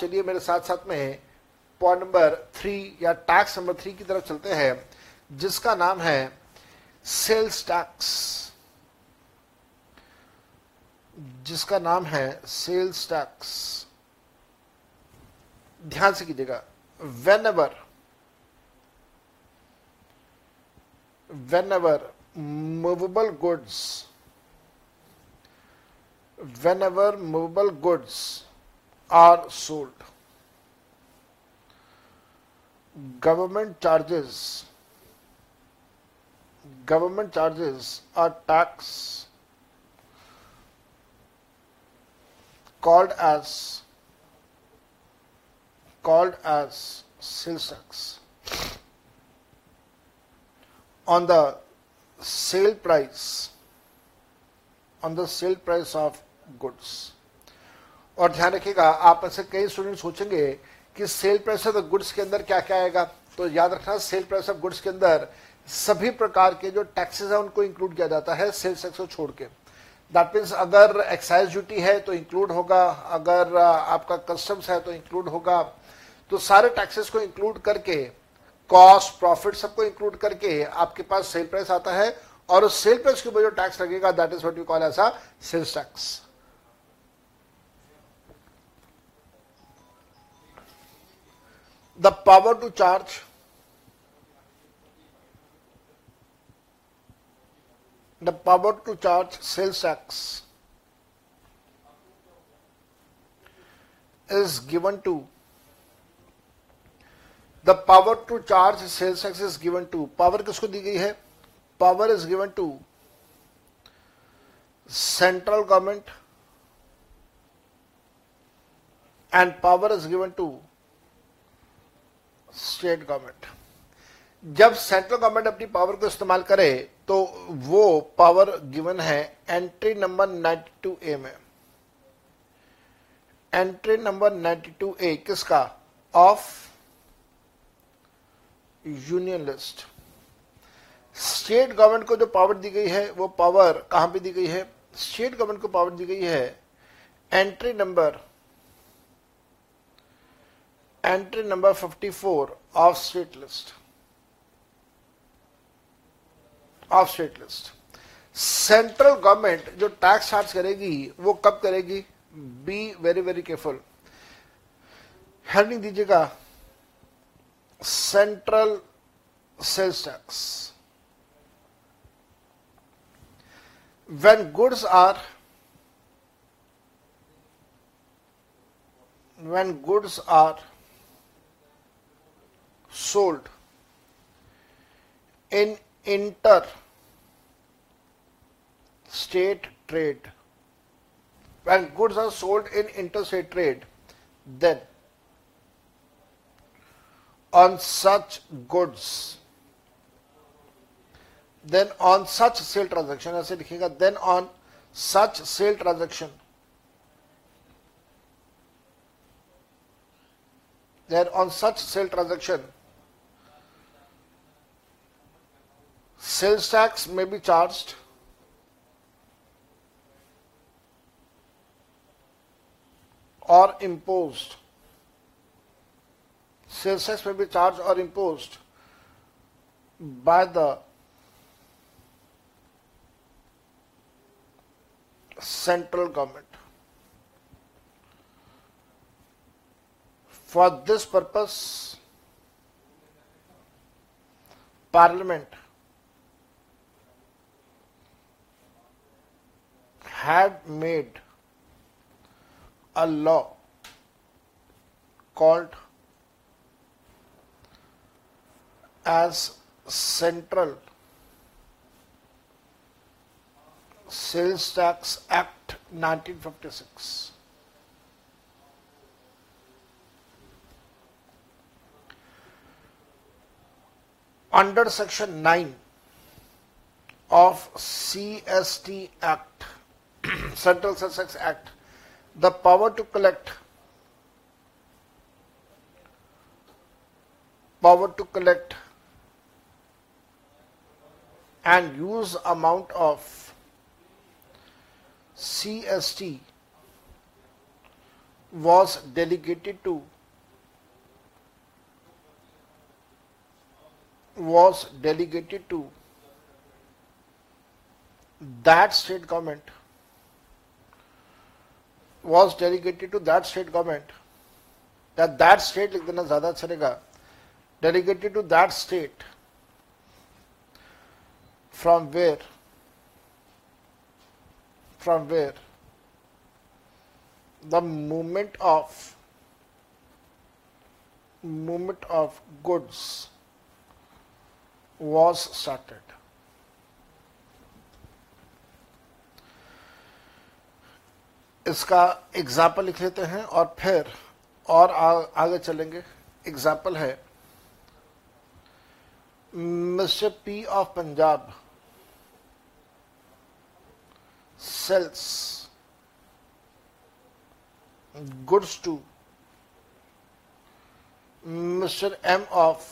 चलिए मेरे साथ साथ में पॉइंट नंबर थ्री या टैक्स नंबर थ्री की तरफ चलते हैं जिसका नाम है सेल्स टैक्स जिसका नाम है सेल्स टैक्स ध्यान से कीजिएगा whenever whenever movable goods whenever movable goods are sold. Government charges. Government charges are tax called as called as sales tax on the sale price on the sale price of goods और ध्यान रखिएगा आप में से कई student सोचेंगे कि sale price of goods के अंदर क्या क्या आएगा तो याद रखना सेल प्राइस ऑफ गुड्स के अंदर सभी प्रकार के जो टैक्सेस है उनको इंक्लूड किया जाता है सेल्स टैक्स को छोड़ के दैट मीन्स अगर एक्साइज ड्यूटी है तो इंक्लूड होगा अगर आपका कस्टम्स है तो इंक्लूड होगा तो सारे टैक्सेस को इंक्लूड करके कॉस्ट प्रॉफिट सबको इंक्लूड करके आपके पास सेल प्राइस आता है और उस सेल प्राइस के ऊपर जो टैक्स लगेगा that is what you call ऐसा sales tax the power to charge the power to charge sales tax is given to the power to charge sales tax is given to power किसको दी गई है power is given to central government and power is given to state government जब central government अपनी power को इस्तेमाल करे तो वो पावर गिवन है एंट्री नंबर 92 ए में एंट्री नंबर 92 ए किसका of union list state government को जो पावर दी गई है वो पावर कहां पे दी गई है स्टेट गवर्नमेंट को पावर दी गई है entry number entry number 54 of state list. Of state list central government जो टैक्स चार्ज करेगी वो कब करेगी be very very careful heading दीजिएगा central sales tax when goods are when goods are sold in inter state trade when goods are sold in interstate trade then on such goods then on such sale transaction ऐसे लिखिएगा then on such sale transaction then on such sale transaction Sales tax may be charged or imposed. Sales tax may be charged or imposed by the central government. For this purpose, Parliament had made a law called as Central Sales Tax Act 1956. Under Section 9 of CST Act Central Sussex Act the power to collect power to collect and use amount of CST was delegated to was delegated to that state government was delegated to that state government that that state लिख देना ज्यादा अच्छा रहेगा delegated to that state from where from where the movement of movement of goods was started इसका example लिख लेते हैं और फिर और आ, आगे चलेंगे एग्जाम्पल है mister P of Punjab sells goods to mister M of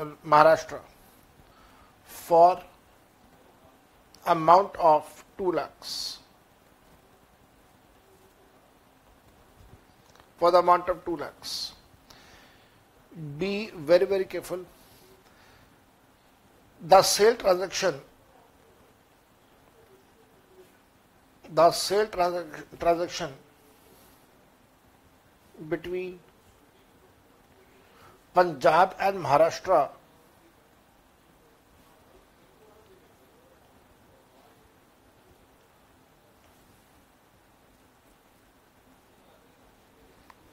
Maharashtra for amount of 2 lakhs. For the amount of 2 lakhs. Be very, very careful. The sale transaction, the sale trans transaction between Punjab and Maharashtra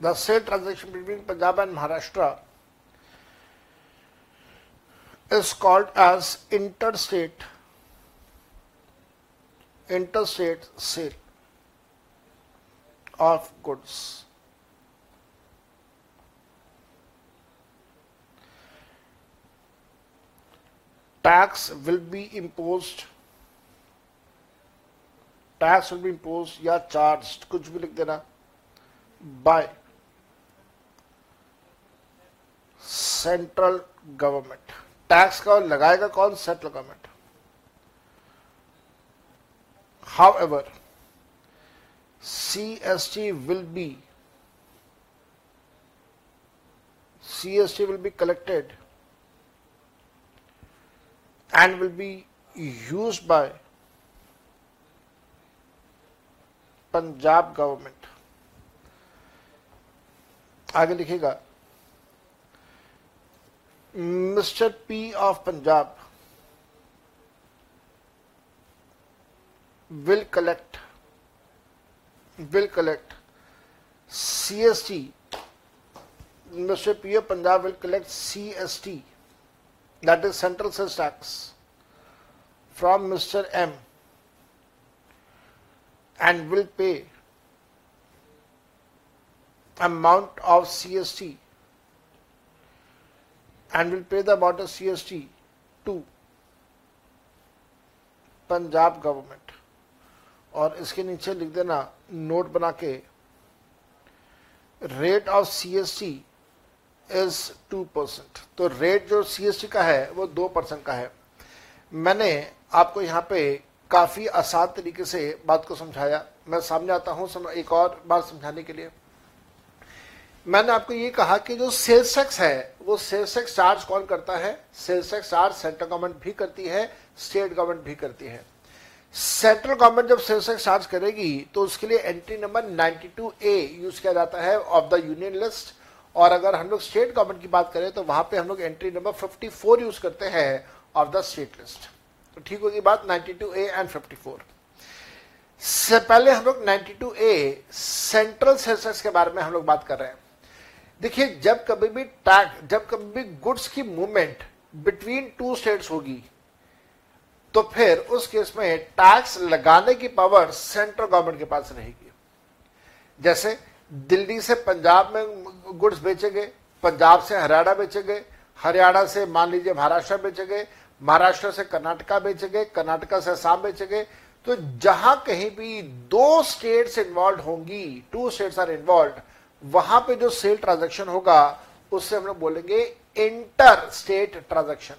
the sale transaction between Punjab and Maharashtra is called as interstate interstate sale of goods. Tax will be imposed tax will be imposed या charged कुछ भी लिख देना by central government tax का लगाएगा कौन central government however C S T will be C S T will be collected and will be use by Punjab government आगे लिखेगा Mr. P of Punjab will collect will collect CST Mr. P of Punjab will collect CST that is central sales tax from Mr. M and will pay amount of CST and will pay the border CST to Punjab government और इसके नीचे लिख देना note बना के rate of C S T is two percent तो rate जो C S T का है वो दो परसेंट का है मैंने आपको यहाँ पे काफ़ी आसान तरीके से बात को समझाया मैं सामने आता हूं एक और बात समझाने के लिए मैंने आपको ये कहा कि जो सेल्स टैक्स है वो सेल्स टैक्स चार्ज कौन करता है sales tax charge central government भी करती है स्टेट गवर्नमेंट भी करती है सेंट्रल गवर्नमेंट जब सेल्स टैक्स चार्ज करेगी तो उसके लिए एंट्री नंबर 92 ए यूज किया जाता है ऑफ द यूनियन लिस्ट और अगर हम लोग स्टेट गवर्नमेंट की बात करें तो वहां पे हम लोग एंट्री नंबर 54 यूज करते हैं ऑफ द स्टेट लिस्ट तो ठीक होगी बात 92 ए एंड 54 से पहले हम लोग 92 ए सेंट्रल सेल्स टैक्स के बारे में हम लोग बात कर रहे हैं देखिए जब कभी भी टैग जब कभी भी गुड्स की मूवमेंट बिटवीन टू स्टेट्स होगी तो फिर उस केस में टैक्स लगाने की पावर सेंट्रल गवर्नमेंट के पास रहेगी जैसे दिल्ली से पंजाब में गुड्स बेचे गए पंजाब से हरियाणा बेचे गए हरियाणा से मान लीजिए महाराष्ट्र बेचे गए महाराष्ट्र से कर्नाटका बेचे गए कर्नाटका से असम बेचे गए तो जहां कहीं भी दो स्टेट्स इन्वॉल्व होंगी टू स्टेट्स आर इन्वॉल्व वहां पे जो सेल ट्रांजैक्शन होगा उससे हम लोग बोलेंगे इंटर स्टेट ट्रांजैक्शन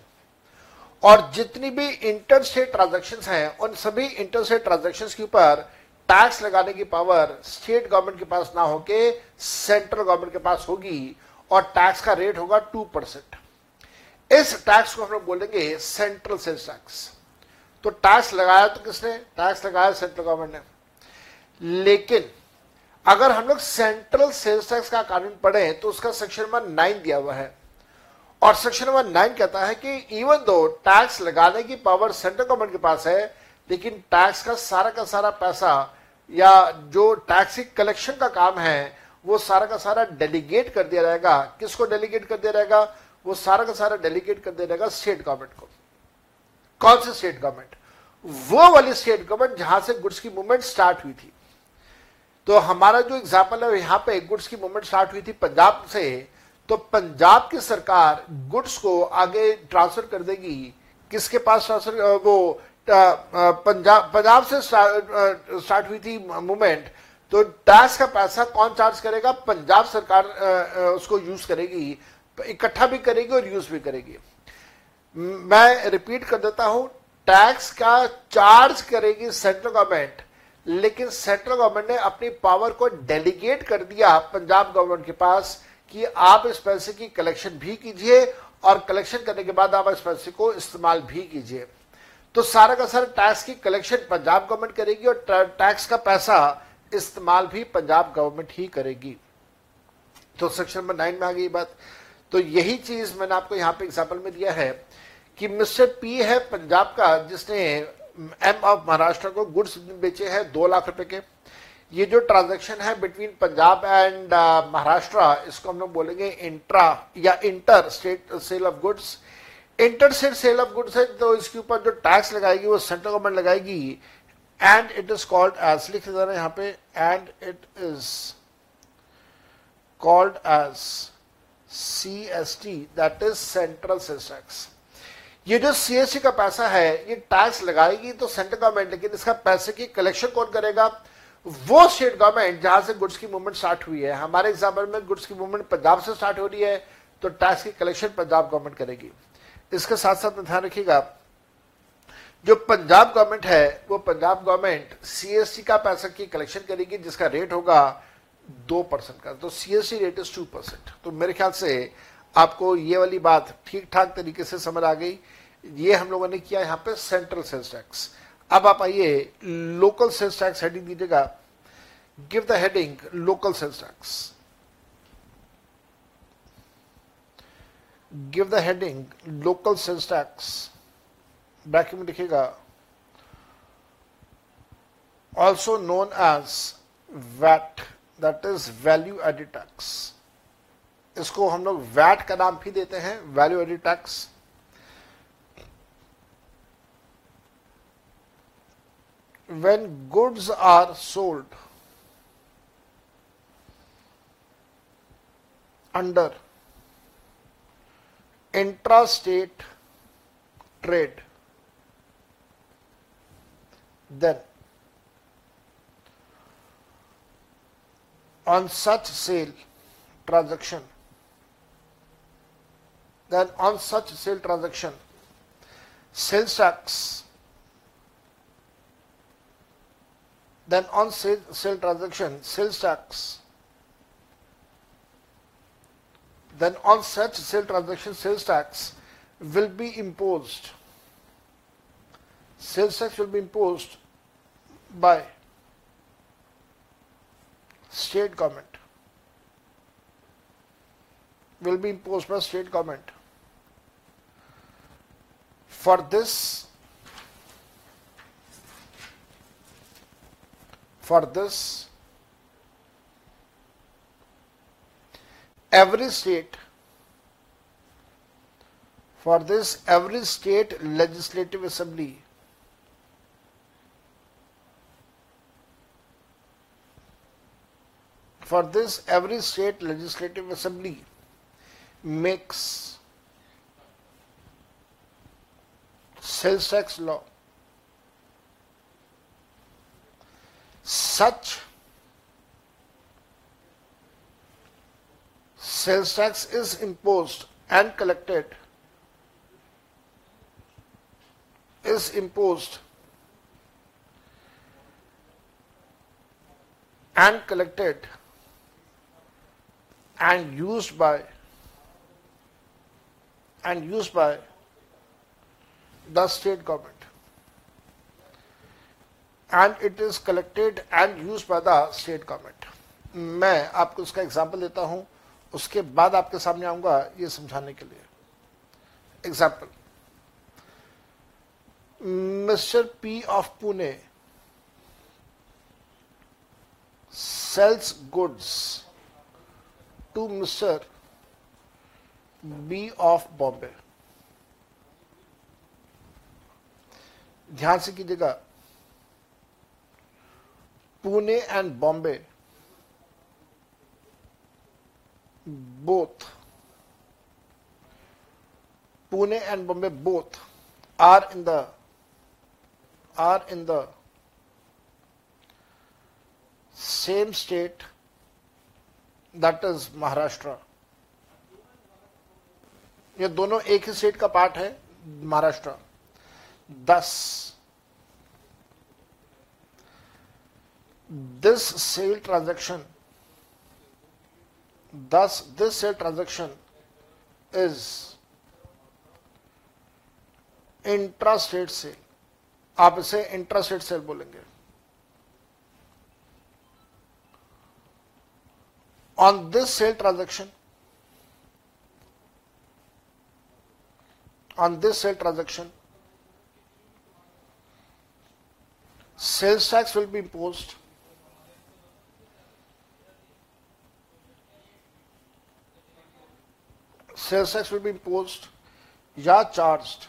और जितनी भी इंटर स्टेट ट्रांजेक्शन हैं उन सभी इंटर स्टेट ट्रांजेक्शन के ऊपर टैक्स लगाने की पावर स्टेट गवर्नमेंट के पास ना होके सेंट्रल गवर्नमेंट के पास होगी और टैक्स का रेट होगा टू परसेंट इस टैक्स को हम लोग बोलेंगे सेंट्रल सेल्स टैक्स तो टैक्स लगाया तो किसने टैक्स लगाया सेंट्रल गवर्नमेंट ने लेकिन अगर हम लोग सेंट्रल सेल्स टैक्स का कानून पढ़े तो उसका सेक्शन नंबर नाइन दिया हुआ है और सेक्शन नंबर नाइन कहता है कि इवन दो टैक्स लगाने की पावर सेंट्रल गवर्नमेंट के पास है लेकिन टैक्स का सारा का सारा पैसा या जो टैक्स कलेक्शन का काम है वो सारा का सारा डेलीगेट कर दिया जाएगा किसको डेलीगेट कर दिया जाएगा वो सारा का सारा डेलीगेट कर दिया जाएगा स्टेट गवर्नमेंट को कौन सी स्टेट गवर्नमेंट वो वाली स्टेट गवर्नमेंट जहां से गुड्स की मूवमेंट स्टार्ट हुई थी तो हमारा जो एग्जाम्पल है यहाँ पे गुड्स की मूवमेंट स्टार्ट हुई थी पंजाब से तो पंजाब की सरकार गुड्स को आगे ट्रांसफर कर देगी किसके पास ट्रांसफर वो पंजाब पंजाब से स्टार्ट हुई थी मूवमेंट तो टैक्स का पैसा कौन चार्ज करेगा पंजाब सरकार उसको यूज करेगी इकट्ठा भी करेगी और यूज भी करेगी मैं रिपीट कर देता हूं टैक्स का चार्ज करेगी सेंट्रल गवर्नमेंट लेकिन सेंट्रल गवर्नमेंट ने अपनी पावर को डेलीगेट कर दिया पंजाब गवर्नमेंट के पास कि आप इस पैसे की कलेक्शन भी कीजिए और कलेक्शन करने के बाद आप इस पैसे को इस्तेमाल भी कीजिए तो सारा का सारा टैक्स की कलेक्शन पंजाब गवर्नमेंट करेगी और टैक्स का पैसा इस्तेमाल भी पंजाब गवर्नमेंट ही करेगी तो सेक्शन नंबर नाइन में आ गई बात तो यही चीज मैंने आपको यहां पे एग्जाम्पल में दिया है कि मिस्टर पी है पंजाब का जिसने एम ऑफ महाराष्ट्र को गुड्स बेचे हैं दो लाख रुपए के ये जो ट्रांजैक्शन है बिटवीन पंजाब एंड महाराष्ट्र इसको हम लोग बोलेंगे इंट्रा या inter state sale of goods inter state sale of goods है तो इसके ऊपर जो टैक्स लगाएगी वो सेंट्रल गवर्नमेंट लगाएगी and it is called as लिख जा रहे यहाँ पे and it is called as C S T that is central sale tax ये जो सीएससी का पैसा है ये टैक्स लगाएगी तो सेंट्रल गवर्नमेंट लेकिन इसका पैसे की कलेक्शन कौन करेगा वो स्टेट गवर्नमेंट जहां से गुड्स की मूवमेंट स्टार्ट हुई है हमारे एग्जाम्पल में गुड्स की मूवमेंट पंजाब से स्टार्ट हो रही है तो टैक्स की कलेक्शन पंजाब गवर्नमेंट करेगी इसके साथ साथ ध्यान रखिएगा जो पंजाब गवर्नमेंट है वो पंजाब गवर्नमेंट सीएससी का पैसा की कलेक्शन करेगी जिसका रेट होगा दो परसेंट का तो CSC rate is two percent तो मेरे ख्याल से आपको ये वाली बात ठीक ठाक तरीके से समझ आ गई ये हम लोगों ने किया यहाँ पे सेंट्रल सेंस टैक्स अब आप आइए लोकल सेंस टैक्स हेडिंग दीजिएगा give the heading local sales tax give the heading local sales tax bracket में लिखेगा also known as VAT that is value added tax इसको हम लोग वैट का नाम भी देते हैं value added tax when goods are sold under intrastate trade, then on such sale transaction, then on such sale transaction, sales tax Then on sale, sale transaction, sales tax. Then on such sale transaction, sales tax will be imposed. Sales tax will be imposed by state government. Will be imposed by state government. For this, For this, every state for this every state legislative assembly for this every state legislative assembly makes sales tax law such sales tax is imposed and collected is imposed and collected and used by and used by the state government and it is collected and use by the state government मैं आपको उसका example देता हूं उसके बाद आपके सामने आऊंगा ये समझाने के लिए example mister P of Pune sells goods to mister B of Bombay ध्यान से कीजिएगा Pune and Bombay both Pune and Bombay both are in the are in the same state that is Maharashtra ये दोनों एक ही state का part है महाराष्ट्र दस दिस सेल ट्रांजेक्शन दस this sale transaction is intra state sale आप इसे इंट्रा स्टेट सेल बोलेंगे on this sale transaction on this sale transaction sales tax will be imposed sales tax will be imposed या charged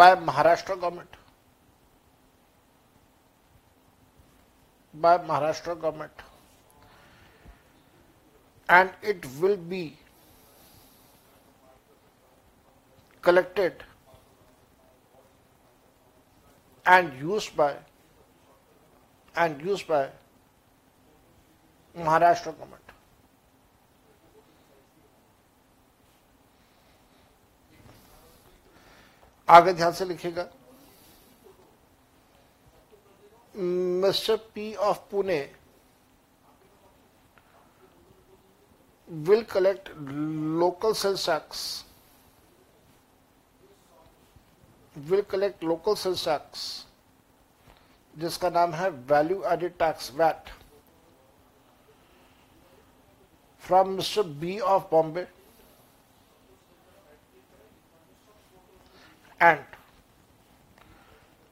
by Maharashtra government. By Maharashtra government. And it will be collected and used by and used by Maharashtra government. आगे ध्यान से लिखेगा mister P of Pune will collect local sales tax will collect local sales tax जिसका नाम है value added tax VAT from mister B of Bombay and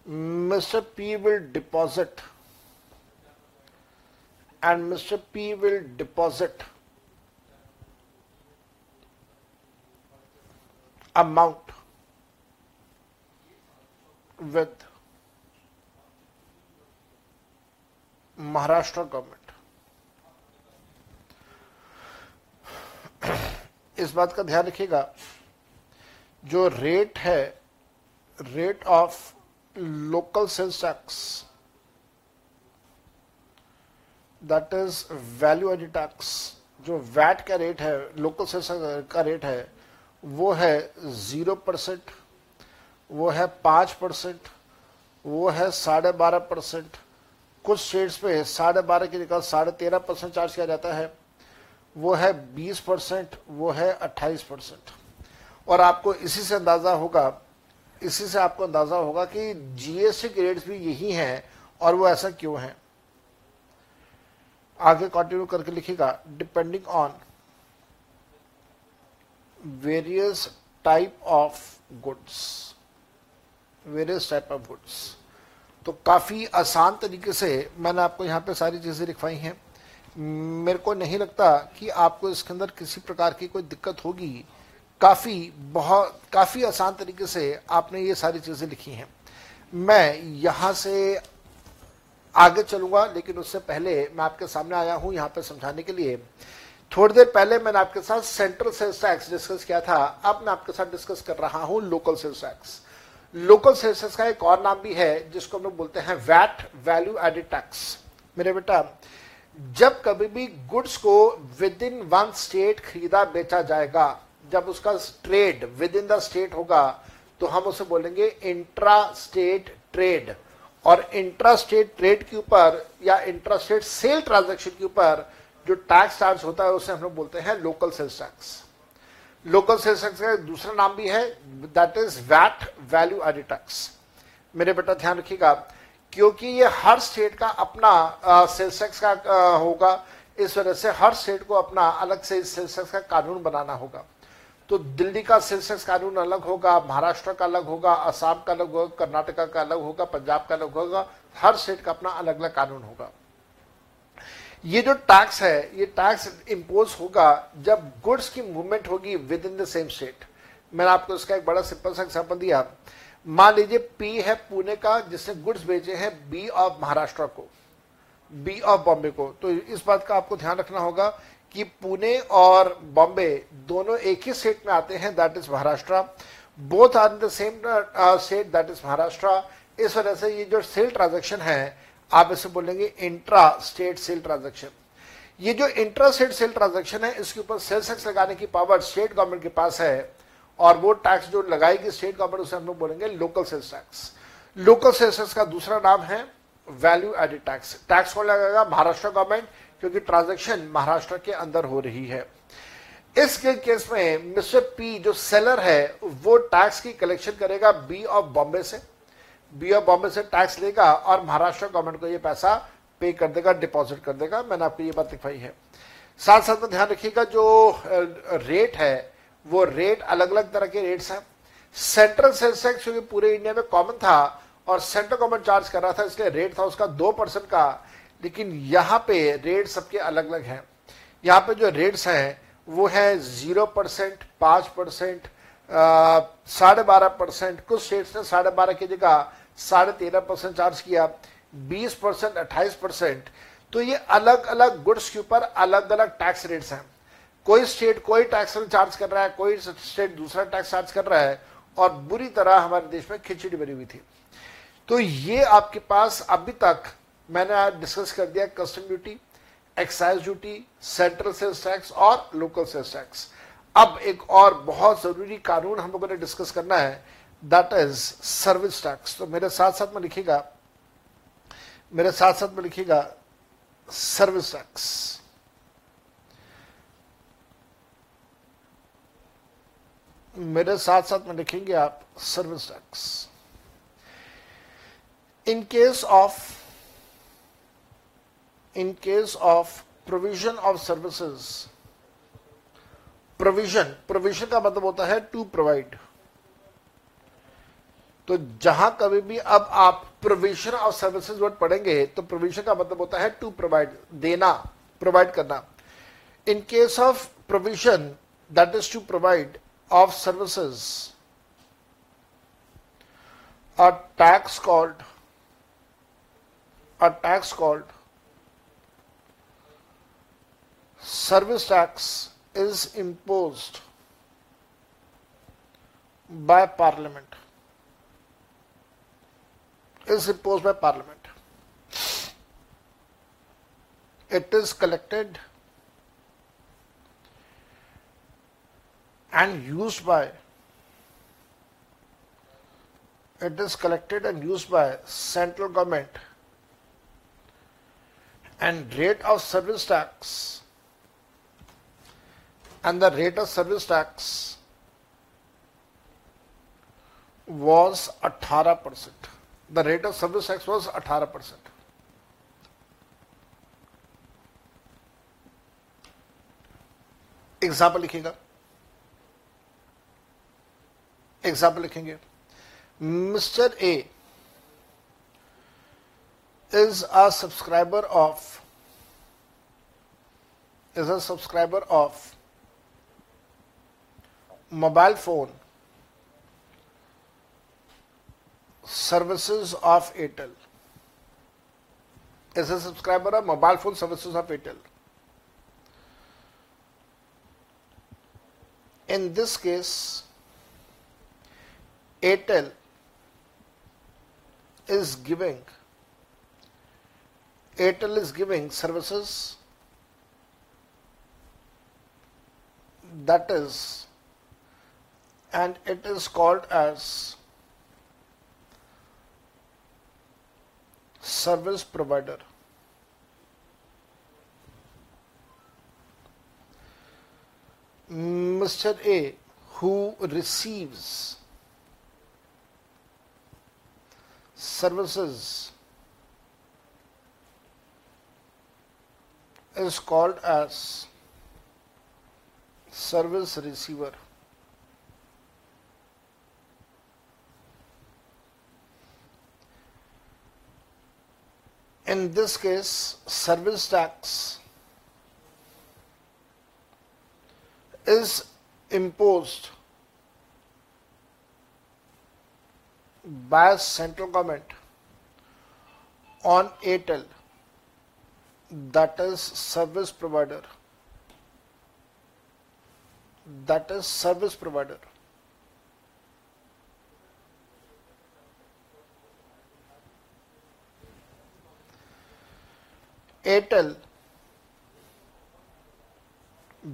Mr. P will deposit and Mr. P will deposit amount with Maharashtra government. इस बात का ध्यान रखिएगा जो rate है rate of local sales tax that is value added tax जो VAT का rate है लोकल सेल्स का रेट है वो है ज़ीरो परसेंट वो है पांच परसेंट वो है साढ़े बारह परसेंट कुछ स्टेट्स पे साढ़े बारह की जगह साढ़े तेरह परसेंट चार्ज किया जाता है वो है बीस परसेंट वो है अट्ठाईस परसेंट और आपको इसी से अंदाज़ा होगा इसी से आपको अंदाजा होगा कि जीएसटी ग्रेड्स भी यही हैं और वो ऐसा क्यों है आगे कंटिन्यू करके लिखेगा depending on various type of goods various type of goods तो काफी आसान तरीके से मैंने आपको यहां पे सारी चीजें लिखवाई हैं मेरे को नहीं लगता कि आपको इसके अंदर किसी प्रकार की कोई दिक्कत होगी काफ़ी बहुत काफ़ी आसान तरीके से आपने ये सारी चीज़ें लिखी हैं मैं यहाँ से आगे चलूँगा लेकिन उससे पहले मैं आपके सामने आया हूँ यहाँ पर समझाने के लिए थोड़ी देर पहले मैंने आपके साथ सेंट्रल सेल्स टैक्स डिस्कस किया था अब मैं आपके साथ डिस्कस कर रहा हूँ local sales tax local sales tax का एक और नाम भी है जिसको हम लोग बोलते हैं वैट वैल्यू एडेड टैक्स मेरे बेटा जब कभी भी गुड्स को विद इन वन स्टेट खरीदा बेचा जाएगा जब उसका trade within the state होगा तो हम उसे बोलेंगे इंट्रा स्टेट ट्रेड और इंट्रा स्टेट ट्रेड के ऊपर या इंट्रा स्टेट सेल ट्रांजेक्शन के ऊपर जो टैक्स चार्ज होता है उसे हम लोग बोलते हैं local sales tax local sales tax का दूसरा नाम भी है that is VAT value added tax मेरे बेटा ध्यान रखिएगा क्योंकि ये हर स्टेट का अपना सेल्स टैक्स का होगा इस वजह से हर स्टेट को अपना अलग से सेल्स टैक्स का कानून बनाना होगा तो दिल्ली का सेंसेक्स कानून अलग होगा महाराष्ट्र का अलग होगा असम का अलग होगा कर्नाटका का अलग होगा पंजाब का अलग होगा हर स्टेट का अपना अलग अलग कानून होगा ये जो टैक्स है ये टैक्स इम्पोज होगा जब गुड्स की मूवमेंट होगी within the same state मैंने आपको इसका एक बड़ा सिंपल सा एग्जाम्पल दिया मान लीजिए पी है पुणे का जिसने गुड्स बेचे हैं बी ऑफ महाराष्ट्र को बी ऑफ बॉम्बे को तो इस बात का आपको ध्यान रखना होगा कि पुणे और बॉम्बे दोनों एक ही सेट में आते हैं that is Maharashtra both are in the same state that is Maharashtra इस वजह से ये जो सेल ट्रांजेक्शन है आप इसे बोलेंगे इंट्रा स्टेट सेल ट्रांजेक्शन ये जो इंट्रा स्टेट सेल ट्रांजेक्शन है इसके ऊपर सेल्स टैक्स लगाने की पावर स्टेट गवर्नमेंट के पास है और वो टैक्स जो लगाएगी स्टेट गवर्नमेंट उसे हम लोग बोलेंगे local sales tax local sales tax का दूसरा नाम है वैल्यू एडेड टैक्स टैक्स कौन लगाएगा महाराष्ट्र गवर्नमेंट क्योंकि ट्रांजैक्शन महाराष्ट्र के अंदर हो रही है इस केस में मिस्टर पी जो सेलर है वो टैक्स की कलेक्शन करेगा बी ऑफ बॉम्बे से बी ऑफ बॉम्बे से टैक्स लेगा और महाराष्ट्र गवर्नमेंट को ये पैसा पे कर देगा डिपॉजिट कर देगा मैंने आपको ये बात दिखाई है साथ साथ में ध्यान रखिएगा जो रेट है वो रेट अलग अलग तरह के रेट्स हैं सेंट्रल सेंसेक्स क्योंकि पूरे इंडिया में कॉमन था और सेंट्रल गवर्नमेंट चार्ज कर रहा था इसलिए रेट था उसका दो परसेंट का लेकिन यहाँ पे रेट सबके अलग अलग हैं यहाँ पे जो रेट्स हैं वो है जीरो परसेंट पाँच परसेंट साढ़े बारह परसेंट कुछ स्टेट्स ने साढ़े बारह की जगह साढ़े तेरह परसेंट चार्ज किया बीस परसेंट अट्ठाईस परसेंट तो ये अलग अलग गुड्स के ऊपर अलग अलग टैक्स रेट्स हैं कोई स्टेट कोई टैक्स चार्ज कर रहा है कोई स्टेट दूसरा टैक्स चार्ज कर रहा है और बुरी तरह हमारे देश में खिचड़ी बनी हुई थी तो ये आपके पास अभी तक मैंने आज डिस्कस कर दिया custom duty excise duty central sales tax और लोकल सेल्स टैक्स अब एक और बहुत ज़रूरी कानून हम लोगों ने डिस्कस करना है दैट इज सर्विस टैक्स तो मेरे साथ साथ में लिखेगा मेरे साथ साथ में लिखेगा सर्विस टैक्स मेरे साथ साथ में लिखेंगे आप service tax in case of in case of provision of services provision provision का मतलब होता है टू प्रोवाइड तो जहां कभी भी अब आप प्रोविजन ऑफ सर्विसेज वर्ड पढ़ेंगे तो प्रोविजन का मतलब होता है टू प्रोवाइड देना प्रोवाइड करना in case of provision that is to provide of services a tax called a tax called service tax is imposed by parliament is imposed by parliament it is collected and used by it is collected and used by central government and rate of service tax and the rate of service tax was 18%. The rate of service tax was 18%. Example लिखिएगा example लिखेंगे mister A is a subscriber of is a subscriber of mobile phone services of Airtel. As a subscriber of mobile phone services of Airtel. In this case, Airtel is giving Airtel is giving services that is and it is called as service provider. Mr. A who receives services is called as service receiver. in this case service tax is imposed by central government on ATel. that is service provider that is service provider Airtel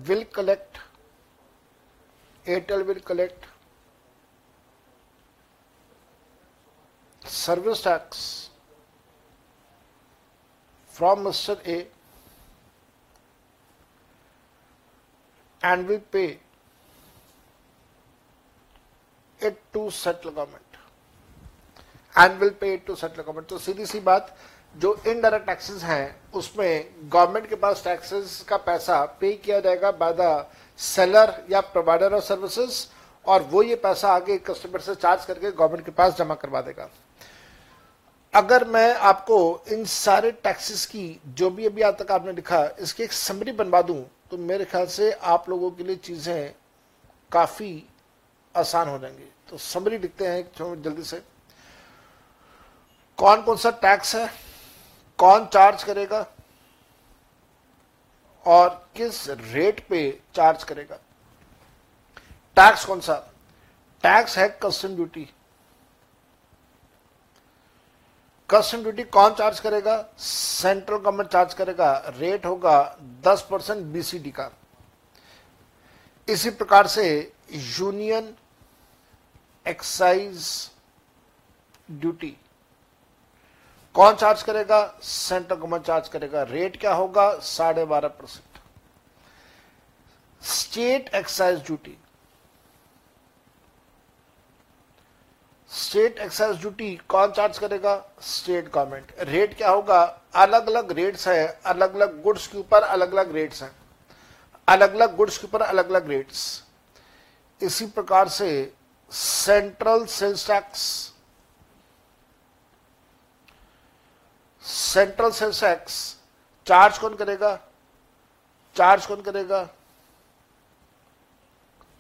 will collect Airtel will collect service tax from Mr. A and will pay it to central government and will pay it to central government तो सीधी सी बात जो indirect taxes हैं उसमें government के पास taxes का पैसा पे किया जाएगा बाय द सेलर या प्रोवाइडर ऑफ सर्विसेज और वो ये पैसा आगे कस्टमर से चार्ज करके गवर्नमेंट के पास जमा करवा देगा अगर मैं आपको इन सारे टैक्सेस की जो भी अभी आज तक आपने लिखा इसकी एक समरी बनवा दूं तो मेरे ख्याल से आप लोगों के लिए चीज़ें काफ़ी आसान हो जाएंगी तो समरी लिखते हैं जल्दी से कौन कौन सा टैक्स है कौन चार्ज करेगा और किस रेट पे चार्ज करेगा टैक्स कौन सा टैक्स है कस्टम ड्यूटी कस्टम ड्यूटी कौन चार्ज करेगा सेंट्रल गवर्नमेंट चार्ज करेगा रेट होगा 10 परसेंट बीसीडी का इसी प्रकार से यूनियन एक्साइज ड्यूटी कौन चार्ज करेगा सेंट्रल गवर्नमेंट चार्ज करेगा रेट क्या होगा साढ़े बारह percent state excise duty state excise duty कौन चार्ज करेगा स्टेट गवर्नमेंट रेट क्या होगा अलग अलग रेट्स है अलग अलग गुड्स के ऊपर अलग अलग रेट्स हैं अलग अलग गुड्स के ऊपर अलग अलग रेट्स इसी प्रकार से central sales tax central sense x charge कौन करेगा चार्ज कौन करेगा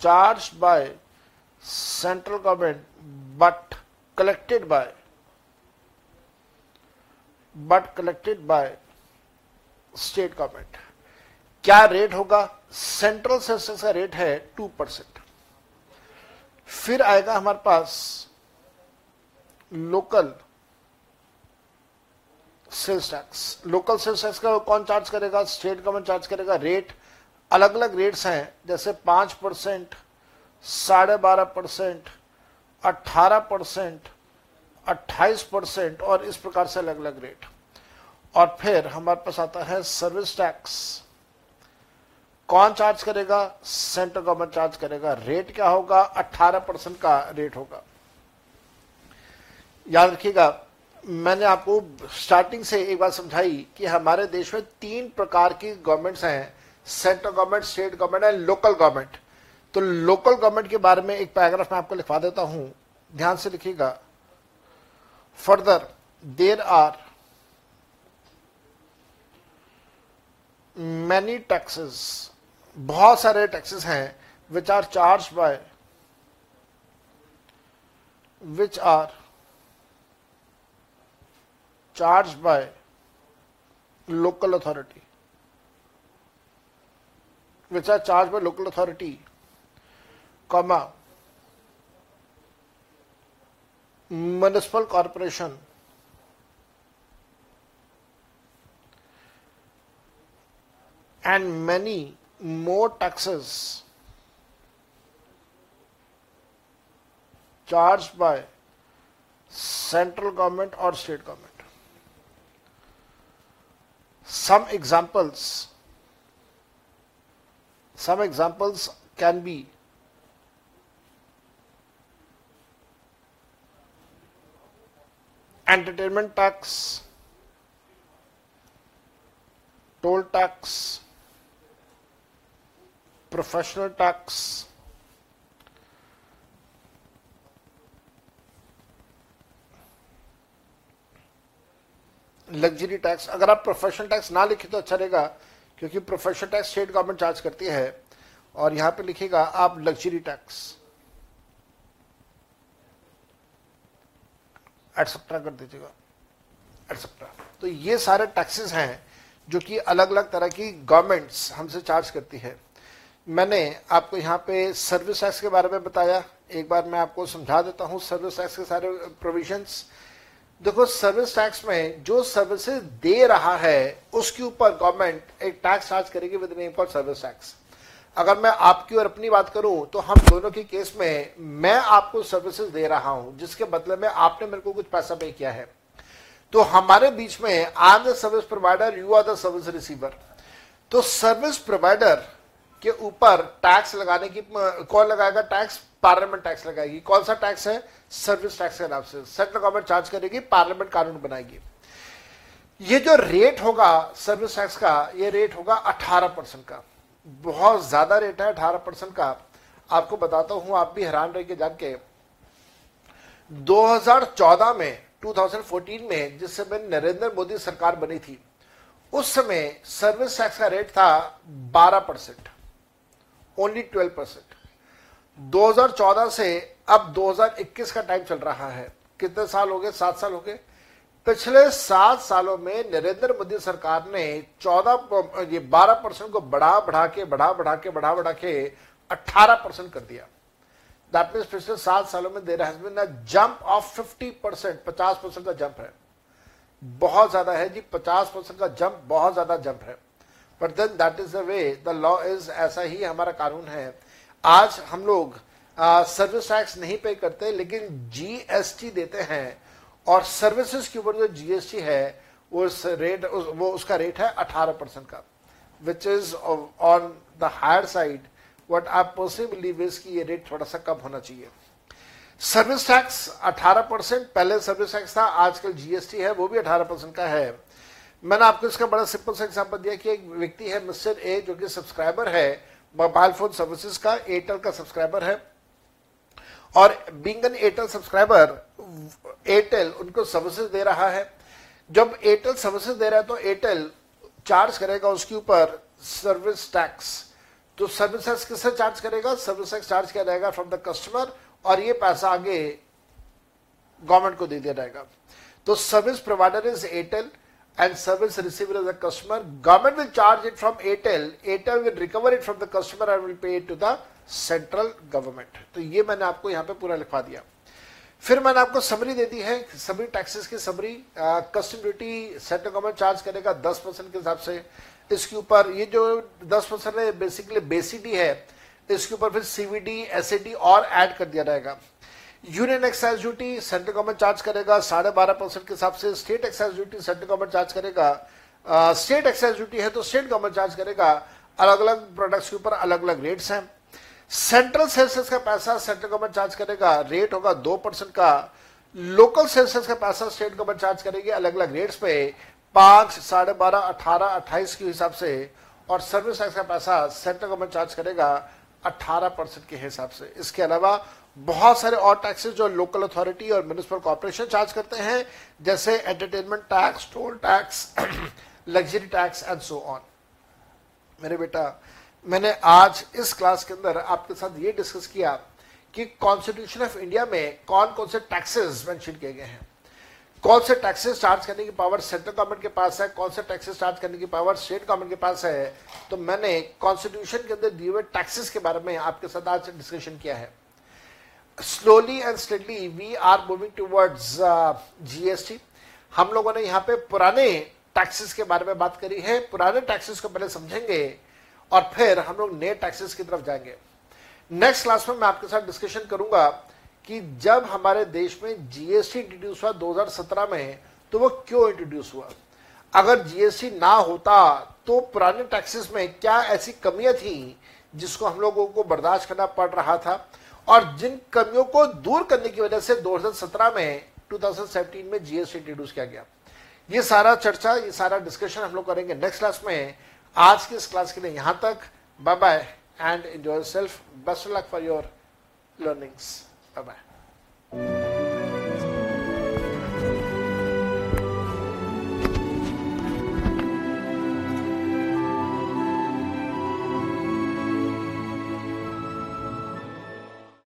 charge by central government but collected by but collected by state government क्या रेट होगा सेंट्रल सेंसेस का रेट है टू परसेंट फिर आएगा हमारे पास local sales tax local sales tax का कौन चार्ज करेगा स्टेट गवर्नमेंट चार्ज करेगा रेट अलग अलग रेट्स हैं जैसे पांच परसेंट साढ़े बारह परसेंट अट्ठारह परसेंट अट्ठाईस परसेंट और इस प्रकार से अलग अलग रेट और फिर हमारे पास आता है सर्विस टैक्स कौन चार्ज करेगा सेंट्रल गवर्नमेंट चार्ज करेगा रेट क्या होगा अट्ठारह परसेंट का रेट होगा याद रखिएगा मैंने आपको स्टार्टिंग से एक बात समझाई कि हमारे देश में तीन प्रकार की गवर्नमेंट्स हैं central government state government and local government तो लोकल गवर्नमेंट के बारे में एक पैराग्राफ मैं आपको लिखवा देता हूं ध्यान से लिखिएगा further there are many taxes बहुत सारे टैक्सेस हैं which are charge by which are charged by local authority, which are charged by local authority, comma, municipal corporation, and many more taxes charged by central government or state government some examples some examples can be entertainment tax toll tax professional tax luxury tax अगर आप professional tax ना लिखे तो अच्छा रहेगा क्योंकि professional tax state government charge करती है और यहाँ पे लिखेगा आप लग्जरी टैक्स एटसेट्रा कर दीजिएगा एटसेट्रा तो ये सारे टैक्सेस हैं जो कि अलग अलग तरह की गवर्नमेंट्स हमसे चार्ज करती है मैंने आपको यहाँ पे सर्विस टैक्स के बारे में बताया एक बार मैं आपको समझा देता हूँ सर्विस टैक्स के सारे प्रोविजंस देखो सर्विस टैक्स में जो सर्विसेज दे रहा है उसके ऊपर गवर्नमेंट एक टैक्स चार्ज करेगी with name for service tax अगर मैं आपकी और अपनी बात करूं तो हम दोनों के केस में मैं आपको सर्विसेज दे रहा हूं जिसके बदले में आपने मेरे को कुछ पैसा पे किया है तो हमारे बीच में I am the service provider you are the service receiver तो सर्विस प्रोवाइडर के ऊपर टैक्स लगाने की कौन लगाएगा टैक्स पार्लियामेंट टैक्स लगाएगी कौन सा टैक्स है सर्विस टैक्स के नाम से सेंट्रल गवर्नमेंट चार्ज करेगी पार्लियामेंट कानून बनाएगी ये जो रेट होगा सर्विस टैक्स का ये रेट होगा 18 परसेंट का बहुत ज्यादा रेट है 18 परसेंट का आपको बताता हूं आप भी हैरान रह के जान के 2014 में 2014 में जिस समय नरेंद्र मोदी सरकार बनी थी उस समय सर्विस टैक्स का रेट था 12 परसेंट ओनली ट्वेल्व परसेंट 2014 से अब 2021 का टाइम चल रहा है कितने साल हो गए सात साल हो गए पिछले सात सालों में नरेंद्र मोदी सरकार ने चौदह ये बारह परसेंट को बढ़ा बढ़ा के बढ़ा बढ़ा के बढ़ा बढ़ा के अट्ठारह परसेंट कर दिया दैट मीन पिछले सात सालों में there has jump of fifty percent पचास परसेंट का जंप है बहुत ज्यादा है जी पचास परसेंट का जंप बहुत ज्यादा जंप है but then that is the way the law is ऐसा ही हमारा कानून है आज हम लोग सर्विस टैक्स नहीं पे करते लेकिन जीएसटी देते हैं और सर्विसेज के ऊपर जो जीएसटी है वो उस रेट उस, वो उसका रेट है 18 परसेंट का which is on the higher side what आप पर्सनली बिलीव इज ये रेट थोड़ा सा कम होना चाहिए सर्विस टैक्स 18 परसेंट पहले सर्विस टैक्स था आजकल जीएसटी है वो भी 18 परसेंट का है मैंने आपको इसका बड़ा सिंपल सा एग्जाम्पल दिया कि एक व्यक्ति है मिस्टर ए जो कि सब्सक्राइबर है मोबाइल फोन सर्विसेज का एयरटेल का सब्सक्राइबर है और being an Airtel subscriber Airtel उनको सर्विसेज दे रहा है जब एयरटेल सर्विसेज दे रहा है तो एयरटेल चार्ज करेगा उसके ऊपर सर्विस टैक्स तो सर्विस टैक्स किससे चार्ज करेगा सर्विस टैक्स चार्ज किया जाएगा फ्रॉम द कस्टमर और ये पैसा आगे गवर्नमेंट को दे दिया जाएगा तो service provider is Airtel and service receiver as a customer. Government will charge it from Airtel. Airtel will recover it from the customer and will pay it to the central government तो ये मैंने आपको यहाँ पे पूरा लिखवा दिया फिर मैंने आपको समरी दे दी है समरी टैक्सेस की summary custom duty central government charge करेगा दस परसेंट के हिसाब से इसके ऊपर ये जो दस परसेंट है बेसिकली बेसिडी है इसके ऊपर फिर सीवीडी एसएडी और ऐड कर दिया जाएगा union excise duty central government charge करेगा साढ़े बारह परसेंट के हिसाब से state excise duty central government charge करेगा स्टेट एक्साइज ड्यूटी है तो स्टेट गवर्नमेंट चार्ज करेगा अलग अलग प्रोडक्ट्स के ऊपर अलग अलग रेट्स हैं सेंट्रल सेंसेस का पैसा सेंट्रल गवर्नमेंट चार्ज करेगा रेट होगा दो परसेंट का लोकल सेंसेस का पैसा स्टेट गवर्नमेंट चार्ज करेगी अलग अलग रेट्स पे पांच साढ़े बारह अठारह अट्ठाईस के हिसाब से और सर्विस टैक्स का पैसा सेंट्रल गवर्नमेंट चार्ज करेगा अठारह परसेंट के हिसाब से इसके अलावा बहुत सारे और टैक्सेस जो लोकल अथॉरिटी और म्यूनिसिपल कॉरपोरेशन चार्ज करते हैं जैसे entertainment tax toll tax luxury tax and so on मेरे बेटा मैंने आज इस क्लास के अंदर आपके साथ ये डिस्कस किया कि कॉन्स्टिट्यूशन ऑफ इंडिया में कौन कौन से टैक्सेस मेंशन किए गए हैं कौन से टैक्सेस चार्ज करने की पावर सेंट्रल गवर्नमेंट के पास है कौन से टैक्सेस चार्ज करने की पावर स्टेट गवर्नमेंट के पास है तो मैंने कॉन्स्टिट्यूशन के अंदर दिए हुए टैक्सेस के बारे में आपके साथ आज डिस्कशन किया है slowly and steadily we are moving towards GST हम लोगों ने यहाँ पे पुराने टैक्सेस के बारे में बात करी है पुराने टैक्सेस को पहले समझेंगे और फिर हम लोग नए टैक्सेस की तरफ जाएंगे नेक्स्ट क्लास में मैं आपके साथ डिस्कशन करूंगा कि जब हमारे देश में जीएसटी इंट्रोड्यूस हुआ 2017 में तो वो क्यों इंट्रोड्यूस हुआ अगर जीएसटी ना होता तो पुराने टैक्सेस में क्या ऐसी कमियां थी जिसको हम लोगों को बर्दाश्त करना पड़ रहा था और जिन कमियों को दूर करने की वजह से 2017 में 2017 में जीएसटी इंट्रोड्यूस किया गया ये सारा चर्चा ये सारा डिस्कशन हम लोग करेंगे नेक्स्ट क्लास में आज की इस क्लास के लिए यहां तक bye bye and enjoy self best luck for your learnings bye bye